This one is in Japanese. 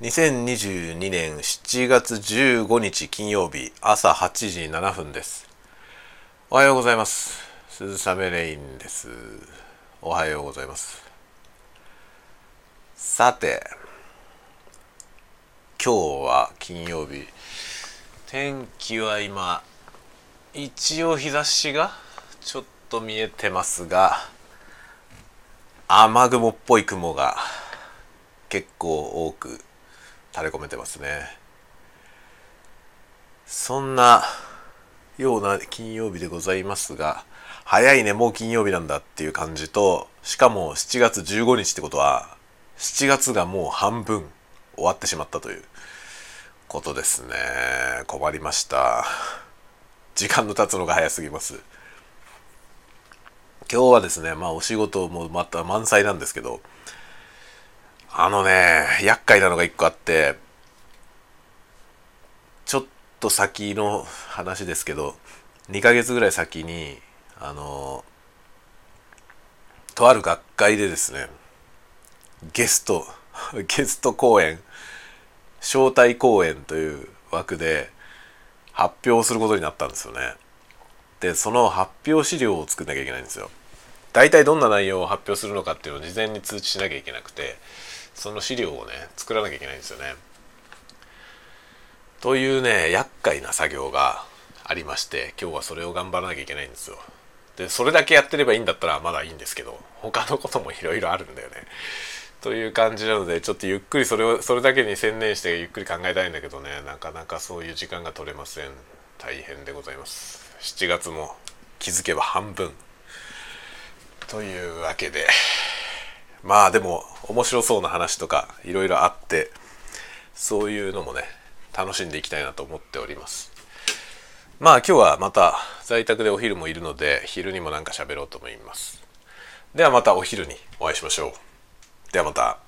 2022年7月15日金曜日朝8時7分です。おはようございます。鈴雨レインです。おはようございます。さて今日は金曜日。天気は今一応日差しがちょっと見えてますが雨雲っぽい雲が結構多く垂れ込めてますね。そんなような金曜日でございますが早いねもう金曜日なんだっていう感じとしかも7月15日ってことは7月がもう半分終わってしまったということですね。困りました。時間の経つのが早すぎます。今日はですねまあお仕事もまた満載なんですけどあのね、厄介なのが一個あって、ちょっと先の話ですけど、2ヶ月ぐらい先に、あの、とある学会でですね、ゲスト、ゲスト講演、招待講演という枠で発表することになったんですよね。で、その発表資料を作んなきゃいけないんですよ。大体どんな内容を発表するのかっていうのを事前に通知しなきゃいけなくて、その資料をね作らなきゃいけないんですよね。というね厄介な作業がありまして今日はそれを頑張らなきゃいけないんですよ。でそれだけやってればいいんだったらまだいいんですけど他のこともいろいろあるんだよね。という感じなのでちょっとゆっくりそれをそれだけに専念してゆっくり考えたいんだけどねなかなかそういう時間が取れません大変でございます7月も気づけば半分というわけでまあでも面白そうな話とかいろいろあってそういうのもね楽しんでいきたいなと思っております。まあ今日はまた在宅でお昼もいるので昼にもなんか喋ろうと思います。ではまたお昼にお会いしましょう。ではまた。